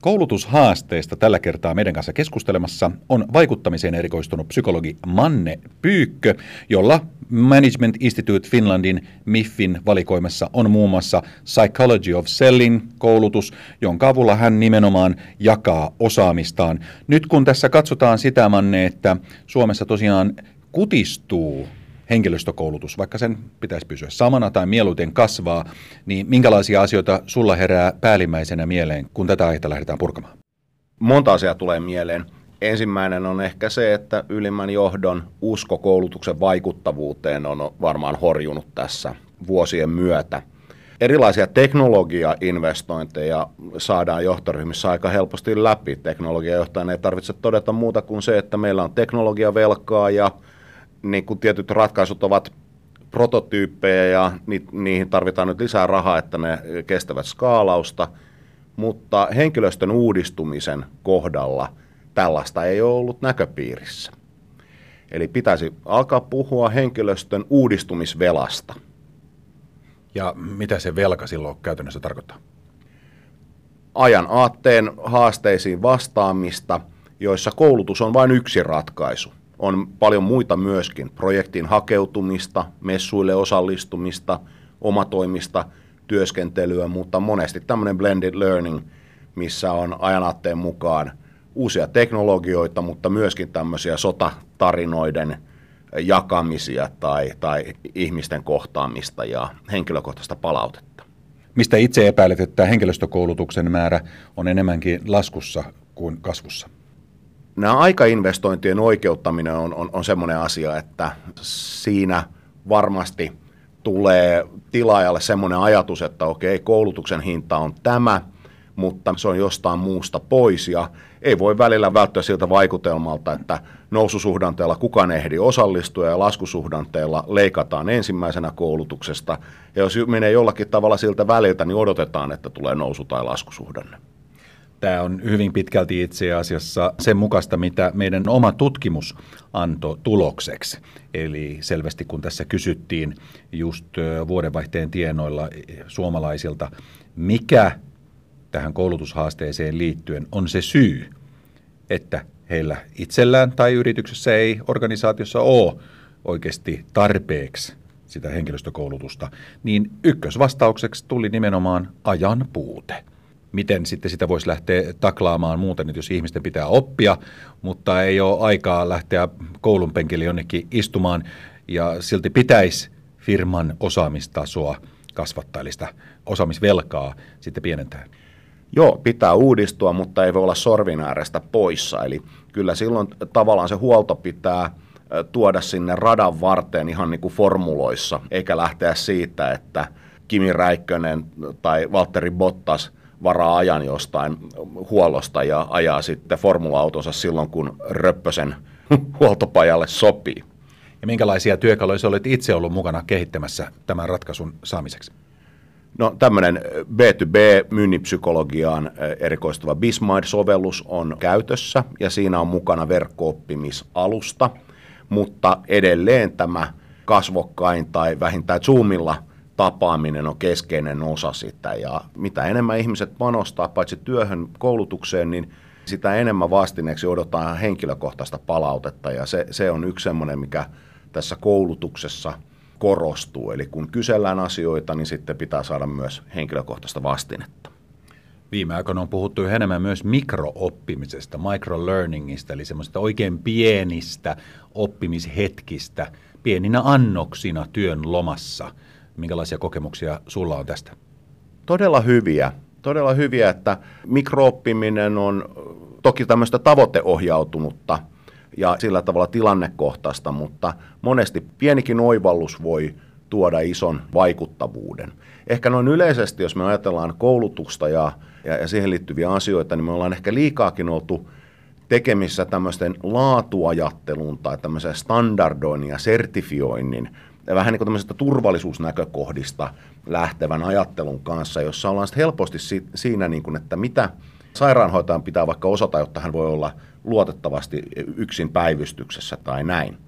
Koulutushaasteista tällä kertaa meidän kanssa keskustelemassa on vaikuttamiseen erikoistunut psykologi Manne Pyykkö, jolla Management Institute Finlandin MIFin valikoimassa on muun muassa Psychology of Selling koulutus, jonka avulla hän nimenomaan jakaa osaamistaan. Nyt kun tässä katsotaan sitä, Manne, että Suomessa tosiaan kutistuu henkilöstökoulutus, vaikka sen pitäisi pysyä samana tai mieluiten kasvaa, niin minkälaisia asioita sulla herää päällimmäisenä mieleen, kun tätä aihetta lähdetään purkamaan? Monta asiaa tulee mieleen. Ensimmäinen on ehkä se, että ylimmän johdon usko koulutuksen vaikuttavuuteen on varmaan horjunut tässä vuosien myötä. Erilaisia teknologiainvestointeja saadaan johtoryhmissä aika helposti läpi. Teknologiajohtajan ei tarvitse todeta muuta kuin se, että meillä on teknologiavelkaa ja niin kuin tietyt ratkaisut ovat prototyyppejä ja ni, niihin tarvitaan nyt lisää rahaa, että ne kestävät skaalausta, mutta henkilöstön uudistumisen kohdalla tällaista ei ole ollut näköpiirissä. Eli pitäisi alkaa puhua henkilöstön uudistumisvelasta. Ja mitä se velka silloin käytännössä tarkoittaa? Ajan aatteen haasteisiin vastaamista, joissa koulutus on vain yksi ratkaisu on paljon muita myöskin, projektiin hakeutumista, messuille osallistumista, omatoimista työskentelyä, mutta monesti tämmöinen blended learning, missä on ajanatteen mukaan uusia teknologioita, mutta myöskin tämmöisiä sotatarinoiden jakamisia tai, tai ihmisten kohtaamista ja henkilökohtaista palautetta. Mistä itse epäilet, että henkilöstökoulutuksen määrä on enemmänkin laskussa kuin kasvussa? Nämä aikainvestointien oikeuttaminen on, on, on semmoinen asia, että siinä varmasti tulee tilaajalle semmoinen ajatus, että okei, koulutuksen hinta on tämä, mutta se on jostain muusta pois ja ei voi välillä välttyä siltä vaikutelmalta, että noususuhdanteella kukaan ehdi osallistua ja laskusuhdanteella leikataan ensimmäisenä koulutuksesta. Ja jos menee jollakin tavalla siltä väliltä, niin odotetaan, että tulee nousu- tai laskusuhdanne. Tämä on hyvin pitkälti itse asiassa sen mukaista, mitä meidän oma tutkimus antoi tulokseksi. Eli selvästi kun tässä kysyttiin just vuodenvaihteen tienoilla suomalaisilta, mikä tähän koulutushaasteeseen liittyen on se syy, että heillä itsellään tai yrityksessä ei organisaatiossa ole oikeasti tarpeeksi sitä henkilöstökoulutusta, niin ykkösvastaukseksi tuli nimenomaan ajan puute miten sitten sitä voisi lähteä taklaamaan muuten, että jos ihmisten pitää oppia, mutta ei ole aikaa lähteä koulun penkille jonnekin istumaan ja silti pitäisi firman osaamistasoa kasvattaa, eli sitä osaamisvelkaa sitten pienentää. Joo, pitää uudistua, mutta ei voi olla sorvin äärestä poissa. Eli kyllä silloin tavallaan se huolto pitää tuoda sinne radan varteen ihan niin kuin formuloissa, eikä lähteä siitä, että Kimi Räikkönen tai Valtteri Bottas – varaa ajan jostain huollosta ja ajaa sitten formula-autonsa silloin, kun Röppösen huoltopajalle sopii. Ja minkälaisia työkaluja olet itse ollut mukana kehittämässä tämän ratkaisun saamiseksi? No tämmöinen B2B-myynnipsykologiaan erikoistuva Bismide-sovellus on käytössä ja siinä on mukana verkko-oppimisalusta, mutta edelleen tämä kasvokkain tai vähintään Zoomilla – tapaaminen on keskeinen osa sitä ja mitä enemmän ihmiset panostaa paitsi työhön, koulutukseen, niin sitä enemmän vastineeksi odotetaan henkilökohtaista palautetta ja se, se on yksi semmoinen, mikä tässä koulutuksessa korostuu. Eli kun kysellään asioita, niin sitten pitää saada myös henkilökohtaista vastinetta. Viime aikoina on puhuttu enemmän myös mikrooppimisesta, microlearningista, eli semmoisista oikein pienistä oppimishetkistä, pieninä annoksina työn lomassa – Minkälaisia kokemuksia sulla on tästä? Todella hyviä. Todella hyviä, että mikrooppiminen on toki tämmöistä tavoiteohjautunutta ja sillä tavalla tilannekohtaista, mutta monesti pienikin oivallus voi tuoda ison vaikuttavuuden. Ehkä noin yleisesti, jos me ajatellaan koulutusta ja, ja, ja siihen liittyviä asioita, niin me ollaan ehkä liikaakin oltu tekemissä tämmöisten laatuajattelun tai tämmöisen standardoinnin ja sertifioinnin vähän niin kuin turvallisuusnäkökohdista lähtevän ajattelun kanssa, jossa ollaan sitten helposti si- siinä, niin kuin, että mitä sairaanhoitajan pitää vaikka osata, jotta hän voi olla luotettavasti yksin päivystyksessä tai näin.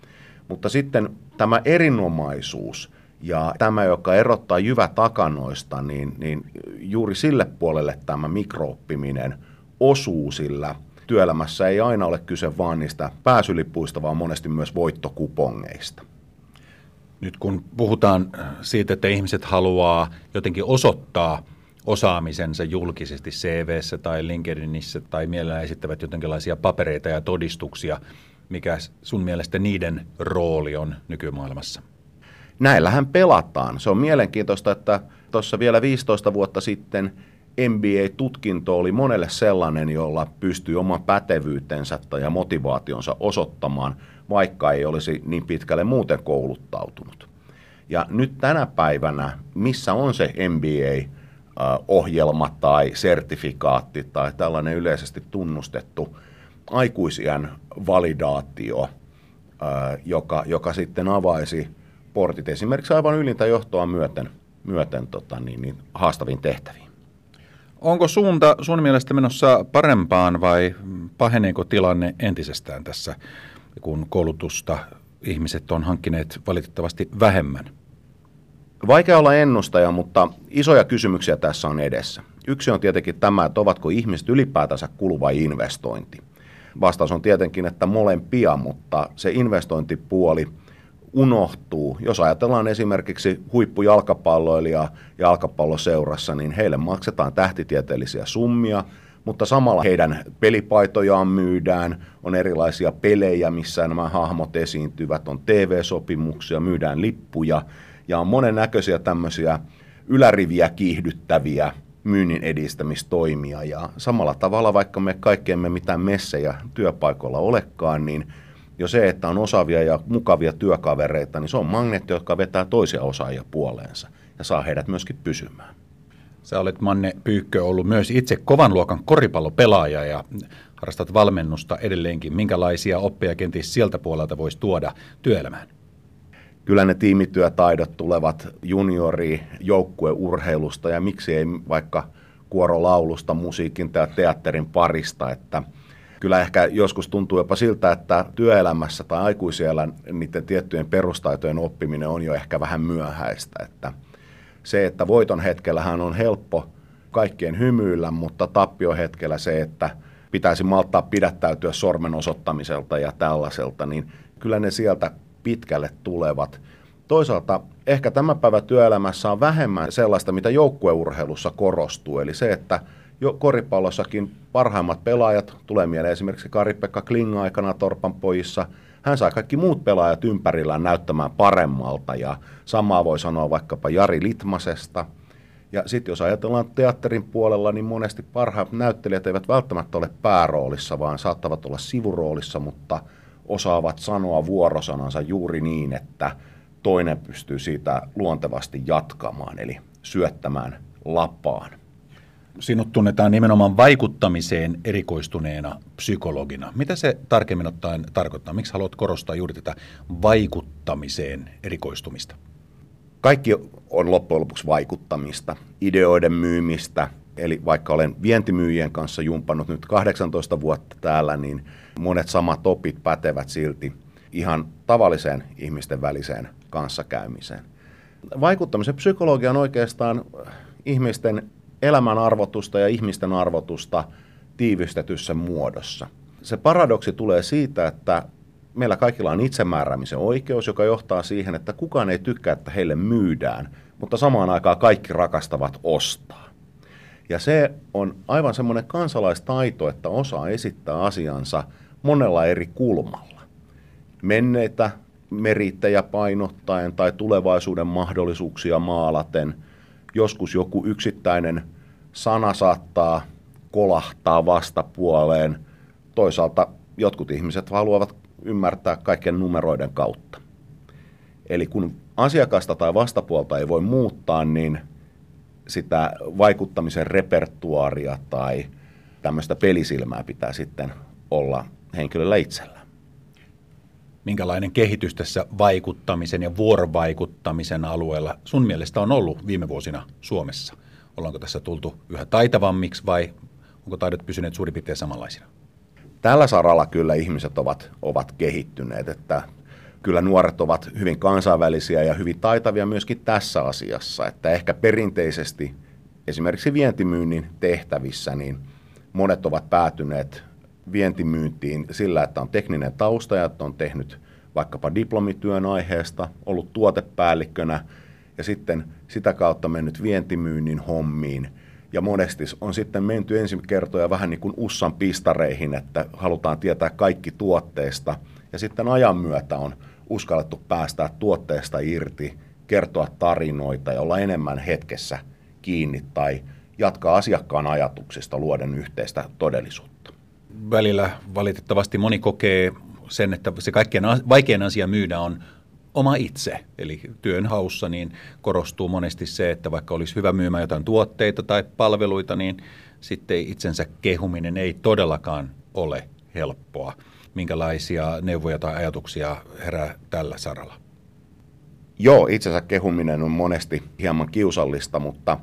Mutta sitten tämä erinomaisuus ja tämä, joka erottaa jyvä takanoista, niin, niin juuri sille puolelle tämä mikrooppiminen osuu, sillä työelämässä ei aina ole kyse vain niistä pääsylippuista, vaan monesti myös voittokupongeista. Nyt kun puhutaan siitä, että ihmiset haluaa jotenkin osoittaa osaamisensa julkisesti cv tai LinkedInissä tai mielellään esittävät jotenkinlaisia papereita ja todistuksia, mikä sun mielestä niiden rooli on nykymaailmassa? Näillähän pelataan. Se on mielenkiintoista, että tuossa vielä 15 vuotta sitten MBA-tutkinto oli monelle sellainen, jolla pystyy oman pätevyytensä ja motivaationsa osoittamaan, vaikka ei olisi niin pitkälle muuten kouluttautunut. Ja nyt tänä päivänä, missä on se MBA-ohjelma tai sertifikaatti tai tällainen yleisesti tunnustettu aikuisien validaatio, joka, joka sitten avaisi portit esimerkiksi aivan ylintä johtoa myöten, myöten tota, niin, niin, haastaviin tehtäviin. Onko suunta sun mielestä menossa parempaan vai paheneeko tilanne entisestään tässä, kun koulutusta ihmiset on hankkineet valitettavasti vähemmän? Vaikea olla ennustaja, mutta isoja kysymyksiä tässä on edessä. Yksi on tietenkin tämä, että ovatko ihmiset ylipäätänsä kuluva investointi. Vastaus on tietenkin, että molempia, mutta se investointipuoli – unohtuu. Jos ajatellaan esimerkiksi huippujalkapalloilijaa jalkapalloseurassa, niin heille maksetaan tähtitieteellisiä summia, mutta samalla heidän pelipaitojaan myydään, on erilaisia pelejä, missä nämä hahmot esiintyvät, on TV-sopimuksia, myydään lippuja ja on monennäköisiä tämmöisiä yläriviä kiihdyttäviä myynnin edistämistoimia. Ja samalla tavalla, vaikka me kaikkeemme mitään messejä työpaikoilla olekaan, niin jo se, että on osaavia ja mukavia työkavereita, niin se on magneetti, jotka vetää toisia osaajia puoleensa ja saa heidät myöskin pysymään. Sä olet Manne Pyykkö ollut myös itse kovan luokan koripallopelaaja ja harrastat valmennusta edelleenkin. Minkälaisia oppeja kenties sieltä puolelta voisi tuoda työelämään? Kyllä ne tiimityötaidot tulevat juniori joukkueurheilusta ja miksi ei vaikka kuorolaulusta, musiikin tai teatterin parista, että – kyllä ehkä joskus tuntuu jopa siltä, että työelämässä tai aikuisiellä niiden tiettyjen perustaitojen oppiminen on jo ehkä vähän myöhäistä. Että se, että voiton hetkellähän on helppo kaikkien hymyillä, mutta tappio hetkellä se, että pitäisi malttaa pidättäytyä sormen osoittamiselta ja tällaiselta, niin kyllä ne sieltä pitkälle tulevat. Toisaalta ehkä tämän päivän työelämässä on vähemmän sellaista, mitä joukkueurheilussa korostuu, eli se, että jo koripallossakin parhaimmat pelaajat, tulee mieleen esimerkiksi Kari-Pekka Klinga aikana Torpan pojissa, hän sai kaikki muut pelaajat ympärillään näyttämään paremmalta ja samaa voi sanoa vaikkapa Jari Litmasesta. Ja sitten jos ajatellaan teatterin puolella, niin monesti parhaat näyttelijät eivät välttämättä ole pääroolissa, vaan saattavat olla sivuroolissa, mutta osaavat sanoa vuorosanansa juuri niin, että toinen pystyy siitä luontevasti jatkamaan, eli syöttämään lapaan sinut tunnetaan nimenomaan vaikuttamiseen erikoistuneena psykologina. Mitä se tarkemmin ottaen tarkoittaa? Miksi haluat korostaa juuri tätä vaikuttamiseen erikoistumista? Kaikki on loppujen lopuksi vaikuttamista, ideoiden myymistä. Eli vaikka olen vientimyyjien kanssa jumpannut nyt 18 vuotta täällä, niin monet samat opit pätevät silti ihan tavalliseen ihmisten väliseen kanssakäymiseen. Vaikuttamisen psykologia on oikeastaan ihmisten elämän arvotusta ja ihmisten arvotusta tiivistetyssä muodossa. Se paradoksi tulee siitä, että meillä kaikilla on itsemääräämisen oikeus, joka johtaa siihen, että kukaan ei tykkää, että heille myydään, mutta samaan aikaan kaikki rakastavat ostaa. Ja se on aivan semmoinen kansalaistaito, että osaa esittää asiansa monella eri kulmalla. Menneitä merittäjä painottaen tai tulevaisuuden mahdollisuuksia maalaten – joskus joku yksittäinen sana saattaa kolahtaa vastapuoleen. Toisaalta jotkut ihmiset haluavat ymmärtää kaiken numeroiden kautta. Eli kun asiakasta tai vastapuolta ei voi muuttaa, niin sitä vaikuttamisen repertuaria tai tämmöistä pelisilmää pitää sitten olla henkilöllä itsellä minkälainen kehitys tässä vaikuttamisen ja vuorovaikuttamisen alueella sun mielestä on ollut viime vuosina Suomessa? Ollaanko tässä tultu yhä taitavammiksi vai onko taidot pysyneet suurin piirtein samanlaisina? Tällä saralla kyllä ihmiset ovat, ovat kehittyneet, että kyllä nuoret ovat hyvin kansainvälisiä ja hyvin taitavia myöskin tässä asiassa, että ehkä perinteisesti esimerkiksi vientimyynnin tehtävissä, niin monet ovat päätyneet vientimyyntiin sillä, että on tekninen tausta ja että on tehnyt vaikkapa diplomityön aiheesta, ollut tuotepäällikkönä ja sitten sitä kautta mennyt vientimyynnin hommiin. Ja monesti on sitten menty ensin kertoja vähän niin kuin ussan pistareihin, että halutaan tietää kaikki tuotteesta. Ja sitten ajan myötä on uskallettu päästää tuotteesta irti, kertoa tarinoita ja olla enemmän hetkessä kiinni tai jatkaa asiakkaan ajatuksista luoden yhteistä todellisuutta. Välillä valitettavasti moni kokee sen, että se kaikkein vaikein asia myydä on oma itse. Eli työn haussa niin korostuu monesti se, että vaikka olisi hyvä myymään jotain tuotteita tai palveluita, niin sitten itsensä kehuminen ei todellakaan ole helppoa. Minkälaisia neuvoja tai ajatuksia herää tällä saralla? Joo, itsensä kehuminen on monesti hieman kiusallista, mutta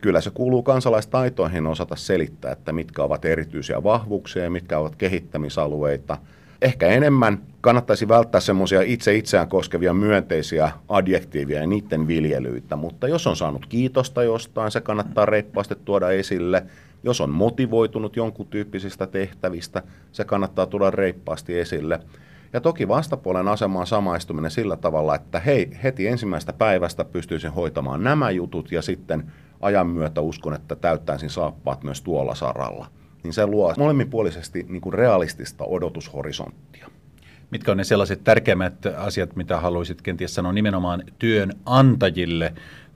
kyllä se kuuluu kansalaistaitoihin osata selittää, että mitkä ovat erityisiä vahvuuksia ja mitkä ovat kehittämisalueita – Ehkä enemmän kannattaisi välttää semmoisia itse itseään koskevia myönteisiä adjektiivia ja niiden viljelyitä, mutta jos on saanut kiitosta jostain, se kannattaa reippaasti tuoda esille. Jos on motivoitunut jonkun tyyppisistä tehtävistä, se kannattaa tuoda reippaasti esille. Ja toki vastapuolen asemaan samaistuminen sillä tavalla, että hei, heti ensimmäistä päivästä pystyisin hoitamaan nämä jutut ja sitten ajan myötä uskon, että täyttäisin saappaat myös tuolla saralla niin se luo molemminpuolisesti niin kuin realistista odotushorisonttia. Mitkä on ne sellaiset tärkeimmät asiat, mitä haluaisit kenties sanoa nimenomaan työnantajille,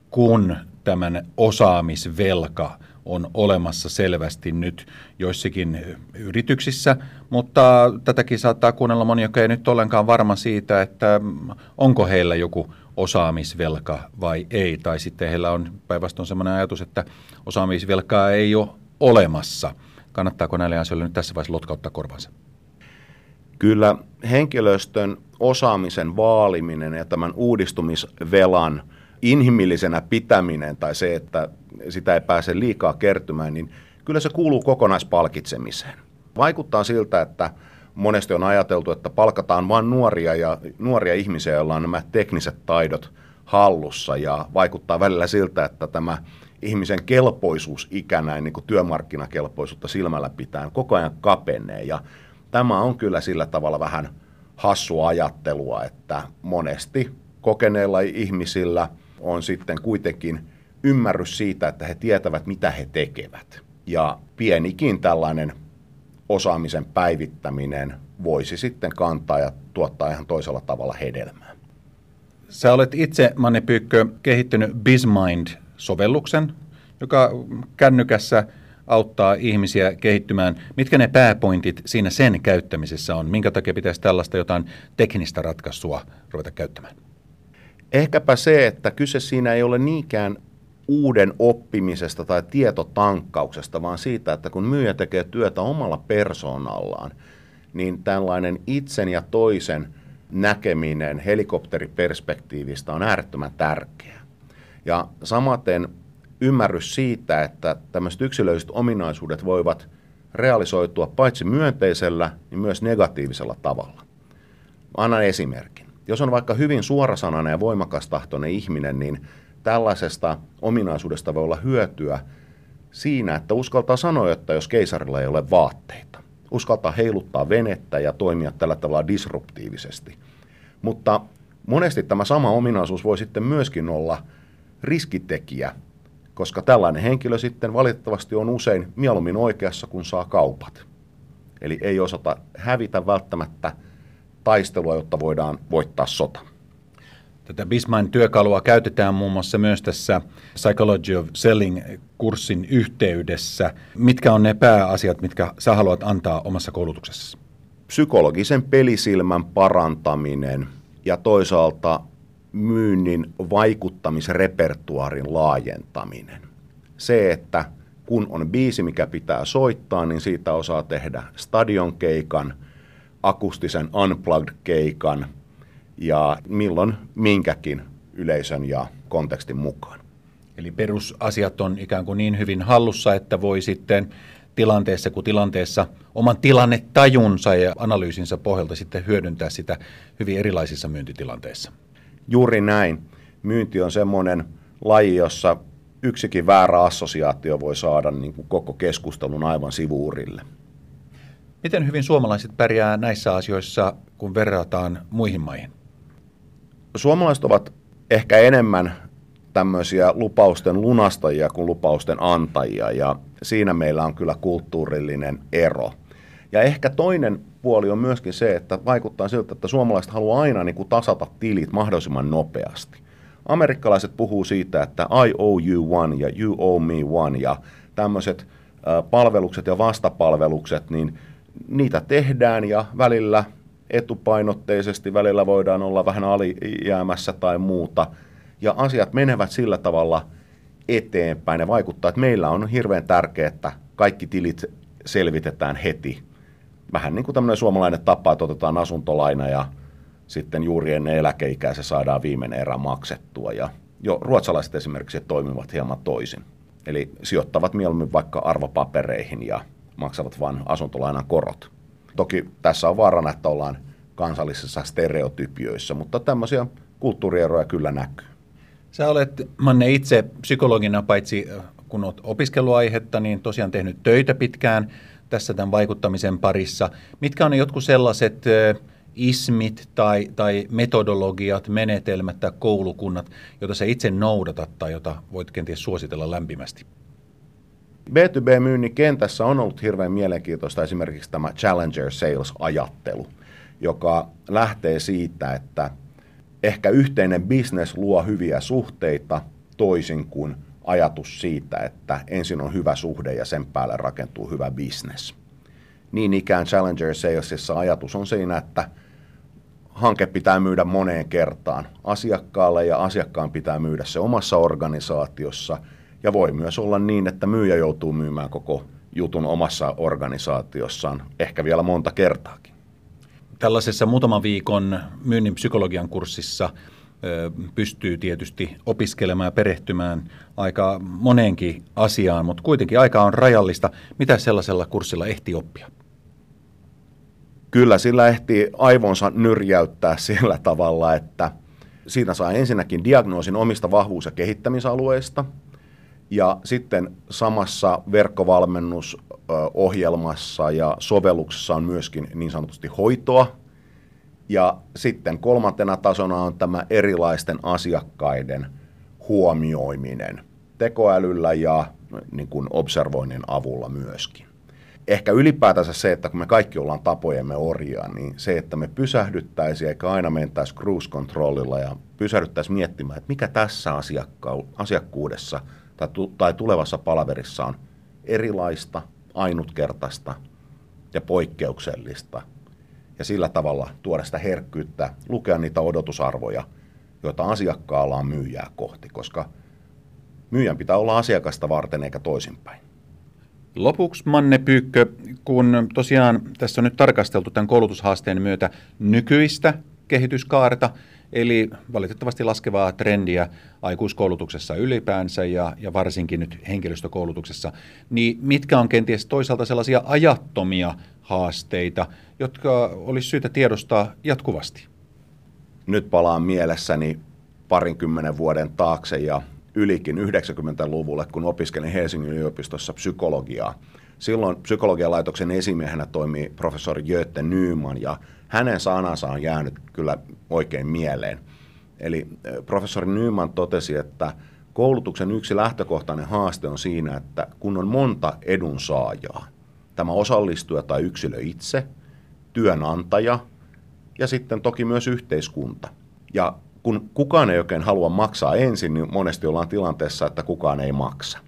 kun tämän osaamisvelka on olemassa selvästi nyt joissakin yrityksissä, mutta tätäkin saattaa kuunnella moni, joka ei nyt ollenkaan varma siitä, että onko heillä joku osaamisvelka vai ei, tai sitten heillä on päinvastoin sellainen ajatus, että osaamisvelkaa ei ole olemassa – Kannattaako näille asioille nyt tässä vaiheessa lotkauttaa korvansa? Kyllä henkilöstön osaamisen vaaliminen ja tämän uudistumisvelan inhimillisenä pitäminen tai se, että sitä ei pääse liikaa kertymään, niin kyllä se kuuluu kokonaispalkitsemiseen. Vaikuttaa siltä, että monesti on ajateltu, että palkataan vain nuoria ja nuoria ihmisiä, joilla on nämä tekniset taidot hallussa ja vaikuttaa välillä siltä, että tämä ihmisen kelpoisuus ikänä, niin kuin työmarkkinakelpoisuutta silmällä pitää, koko ajan kapenee. Ja tämä on kyllä sillä tavalla vähän hassua ajattelua, että monesti kokeneilla ihmisillä on sitten kuitenkin ymmärrys siitä, että he tietävät, mitä he tekevät. Ja pienikin tällainen osaamisen päivittäminen voisi sitten kantaa ja tuottaa ihan toisella tavalla hedelmää. Sä olet itse, Manne Pyykkö, kehittänyt BizMind sovelluksen, joka kännykässä auttaa ihmisiä kehittymään. Mitkä ne pääpointit siinä sen käyttämisessä on? Minkä takia pitäisi tällaista jotain teknistä ratkaisua ruveta käyttämään? Ehkäpä se, että kyse siinä ei ole niinkään uuden oppimisesta tai tietotankkauksesta, vaan siitä, että kun myyjä tekee työtä omalla persoonallaan, niin tällainen itsen ja toisen näkeminen helikopteriperspektiivistä on äärettömän tärkeää. Ja samaten ymmärrys siitä, että tämmöiset yksilölliset ominaisuudet voivat realisoitua paitsi myönteisellä, niin myös negatiivisella tavalla. Annan esimerkin. Jos on vaikka hyvin suorasanainen ja voimakastahtoinen ihminen, niin tällaisesta ominaisuudesta voi olla hyötyä siinä, että uskaltaa sanoa, että jos keisarilla ei ole vaatteita. Uskaltaa heiluttaa venettä ja toimia tällä tavalla disruptiivisesti. Mutta monesti tämä sama ominaisuus voi sitten myöskin olla riskitekijä koska tällainen henkilö sitten valitettavasti on usein mieluummin oikeassa, kun saa kaupat. Eli ei osata hävitä välttämättä taistelua, jotta voidaan voittaa sota. Tätä Bismain työkalua käytetään muun muassa myös tässä Psychology of Selling-kurssin yhteydessä. Mitkä on ne pääasiat, mitkä sä haluat antaa omassa koulutuksessasi? Psykologisen pelisilmän parantaminen ja toisaalta myynnin vaikuttamisrepertuaarin laajentaminen. Se, että kun on biisi, mikä pitää soittaa, niin siitä osaa tehdä stadionkeikan, akustisen unplugged-keikan ja milloin minkäkin yleisön ja kontekstin mukaan. Eli perusasiat on ikään kuin niin hyvin hallussa, että voi sitten tilanteessa kuin tilanteessa oman tilannetajunsa ja analyysinsä pohjalta sitten hyödyntää sitä hyvin erilaisissa myyntitilanteissa. Juuri näin. Myynti on semmoinen laji, jossa yksikin väärä assosiaatio voi saada niin kuin koko keskustelun aivan sivuurille. Miten hyvin suomalaiset pärjää näissä asioissa, kun verrataan muihin maihin? Suomalaiset ovat ehkä enemmän tämmöisiä lupausten lunastajia kuin lupausten antajia, ja siinä meillä on kyllä kulttuurillinen ero. Ja ehkä toinen puoli on myöskin se, että vaikuttaa siltä, että suomalaiset haluaa aina niin kuin tasata tilit mahdollisimman nopeasti. Amerikkalaiset puhuu siitä, että I owe you one ja you owe me one ja tämmöiset palvelukset ja vastapalvelukset, niin niitä tehdään ja välillä etupainotteisesti, välillä voidaan olla vähän alijäämässä tai muuta. Ja asiat menevät sillä tavalla eteenpäin ja vaikuttaa, että meillä on hirveän tärkeää, että kaikki tilit selvitetään heti. Vähän niin kuin tämmöinen suomalainen tapa, että otetaan asuntolaina ja sitten juuri ennen eläkeikää se saadaan viimeinen erä maksettua. Ja jo ruotsalaiset esimerkiksi toimivat hieman toisin. Eli sijoittavat mieluummin vaikka arvopapereihin ja maksavat vain asuntolainan korot. Toki tässä on vaarana, että ollaan kansallisissa stereotypioissa, mutta tämmöisiä kulttuurieroja kyllä näkyy. Sä olet, Manne, itse psykologina, paitsi äh, kun olet opiskeluaihetta, niin tosiaan tehnyt töitä pitkään tässä tämän vaikuttamisen parissa. Mitkä on ne jotkut sellaiset äh, ismit tai, tai metodologiat, menetelmät tai koulukunnat, joita sä itse noudatat tai jota voit kenties suositella lämpimästi? B2B-myynnin kentässä on ollut hirveän mielenkiintoista esimerkiksi tämä Challenger Sales-ajattelu, joka lähtee siitä, että ehkä yhteinen business luo hyviä suhteita toisin kuin ajatus siitä, että ensin on hyvä suhde ja sen päälle rakentuu hyvä business. Niin ikään Challenger Salesissa ajatus on siinä, että hanke pitää myydä moneen kertaan asiakkaalle ja asiakkaan pitää myydä se omassa organisaatiossa – ja voi myös olla niin, että myyjä joutuu myymään koko jutun omassa organisaatiossaan, ehkä vielä monta kertaakin. Tällaisessa muutaman viikon myynnin psykologian kurssissa pystyy tietysti opiskelemaan ja perehtymään aika moneenkin asiaan, mutta kuitenkin aika on rajallista. Mitä sellaisella kurssilla ehti oppia? Kyllä, sillä ehti aivonsa nyrjäyttää sillä tavalla, että siitä saa ensinnäkin diagnoosin omista vahvuus- ja kehittämisalueista – ja sitten samassa verkkovalmennusohjelmassa ja sovelluksessa on myöskin niin sanotusti hoitoa. Ja sitten kolmantena tasona on tämä erilaisten asiakkaiden huomioiminen tekoälyllä ja niin kuin observoinnin avulla myöskin. Ehkä ylipäätänsä se, että kun me kaikki ollaan tapojemme orjia, niin se, että me pysähdyttäisiin eikä aina mentäisi cruise controlilla ja pysähdyttäisiin miettimään, että mikä tässä asiakkuudessa – tai, tai tulevassa palaverissa on erilaista, ainutkertaista ja poikkeuksellista. Ja sillä tavalla tuoda sitä herkkyyttä, lukea niitä odotusarvoja, joita asiakkaalla on myyjää kohti, koska myyjän pitää olla asiakasta varten eikä toisinpäin. Lopuksi Manne Pyykkö, kun tosiaan tässä on nyt tarkasteltu tämän koulutushaasteen myötä nykyistä kehityskaarta, Eli valitettavasti laskevaa trendiä aikuiskoulutuksessa ylipäänsä ja, ja varsinkin nyt henkilöstökoulutuksessa. Niin mitkä on kenties toisaalta sellaisia ajattomia haasteita, jotka olisi syytä tiedostaa jatkuvasti? Nyt palaan mielessäni parinkymmenen vuoden taakse ja ylikin 90-luvulle, kun opiskelin Helsingin yliopistossa psykologiaa. Silloin psykologian laitoksen esimiehenä toimii professori Göte Nyman ja hänen sanansa on jäänyt kyllä oikein mieleen. Eli professori Nyman totesi, että koulutuksen yksi lähtökohtainen haaste on siinä, että kun on monta edunsaajaa, tämä osallistuja tai yksilö itse, työnantaja ja sitten toki myös yhteiskunta. Ja kun kukaan ei oikein halua maksaa ensin, niin monesti ollaan tilanteessa, että kukaan ei maksa.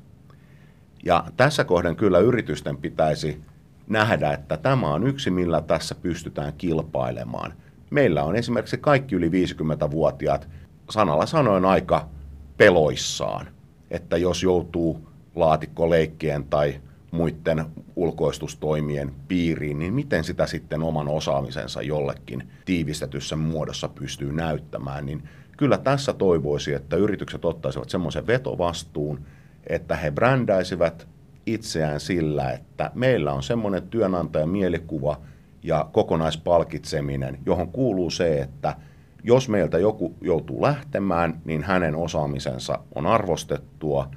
Ja tässä kohden kyllä yritysten pitäisi nähdä, että tämä on yksi, millä tässä pystytään kilpailemaan. Meillä on esimerkiksi kaikki yli 50-vuotiaat sanalla sanoen aika peloissaan, että jos joutuu laatikkoleikkien tai muiden ulkoistustoimien piiriin, niin miten sitä sitten oman osaamisensa jollekin tiivistetyssä muodossa pystyy näyttämään, niin kyllä tässä toivoisi, että yritykset ottaisivat semmoisen vetovastuun, että he brändäisivät itseään sillä, että meillä on semmoinen työnantajan mielikuva ja kokonaispalkitseminen, johon kuuluu se, että jos meiltä joku joutuu lähtemään, niin hänen osaamisensa on arvostettua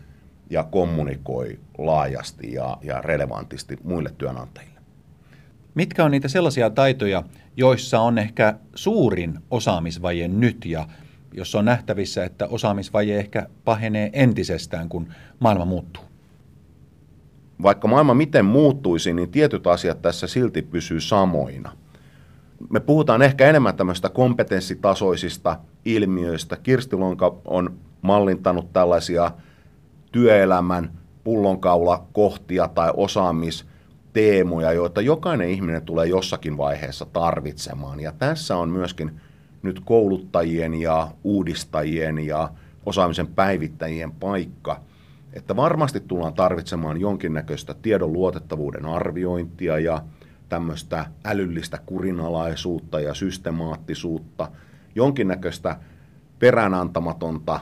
ja kommunikoi laajasti ja, ja relevantisti muille työnantajille. Mitkä on niitä sellaisia taitoja, joissa on ehkä suurin osaamisvaje nyt ja jos on nähtävissä, että osaamisvaje ehkä pahenee entisestään, kun maailma muuttuu? Vaikka maailma miten muuttuisi, niin tietyt asiat tässä silti pysyy samoina. Me puhutaan ehkä enemmän tämmöistä kompetenssitasoisista ilmiöistä. Kirsti Lonka on mallintanut tällaisia työelämän pullonkaula kohtia tai osaamisteemoja, joita jokainen ihminen tulee jossakin vaiheessa tarvitsemaan. Ja tässä on myöskin nyt kouluttajien ja uudistajien ja osaamisen päivittäjien paikka, että varmasti tullaan tarvitsemaan jonkinnäköistä tiedon luotettavuuden arviointia ja tämmöistä älyllistä kurinalaisuutta ja systemaattisuutta, jonkinnäköistä peräänantamatonta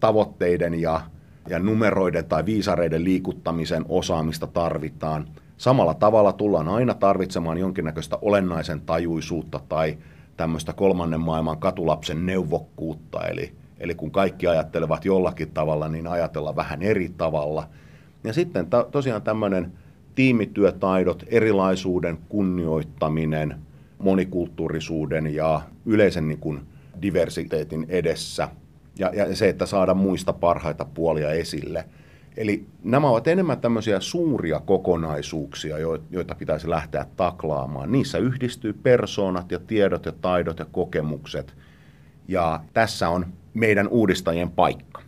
tavoitteiden ja, ja numeroiden tai viisareiden liikuttamisen osaamista tarvitaan. Samalla tavalla tullaan aina tarvitsemaan jonkinnäköistä olennaisen tajuisuutta tai tämmöistä kolmannen maailman katulapsen neuvokkuutta, eli, eli kun kaikki ajattelevat jollakin tavalla, niin ajatella vähän eri tavalla. Ja sitten ta, tosiaan tämmöinen tiimityötaidot, erilaisuuden kunnioittaminen, monikulttuurisuuden ja yleisen niin kuin diversiteetin edessä ja, ja se, että saada muista parhaita puolia esille. Eli nämä ovat enemmän tämmöisiä suuria kokonaisuuksia, joita pitäisi lähteä taklaamaan. Niissä yhdistyy persoonat ja tiedot ja taidot ja kokemukset. Ja tässä on meidän uudistajien paikka.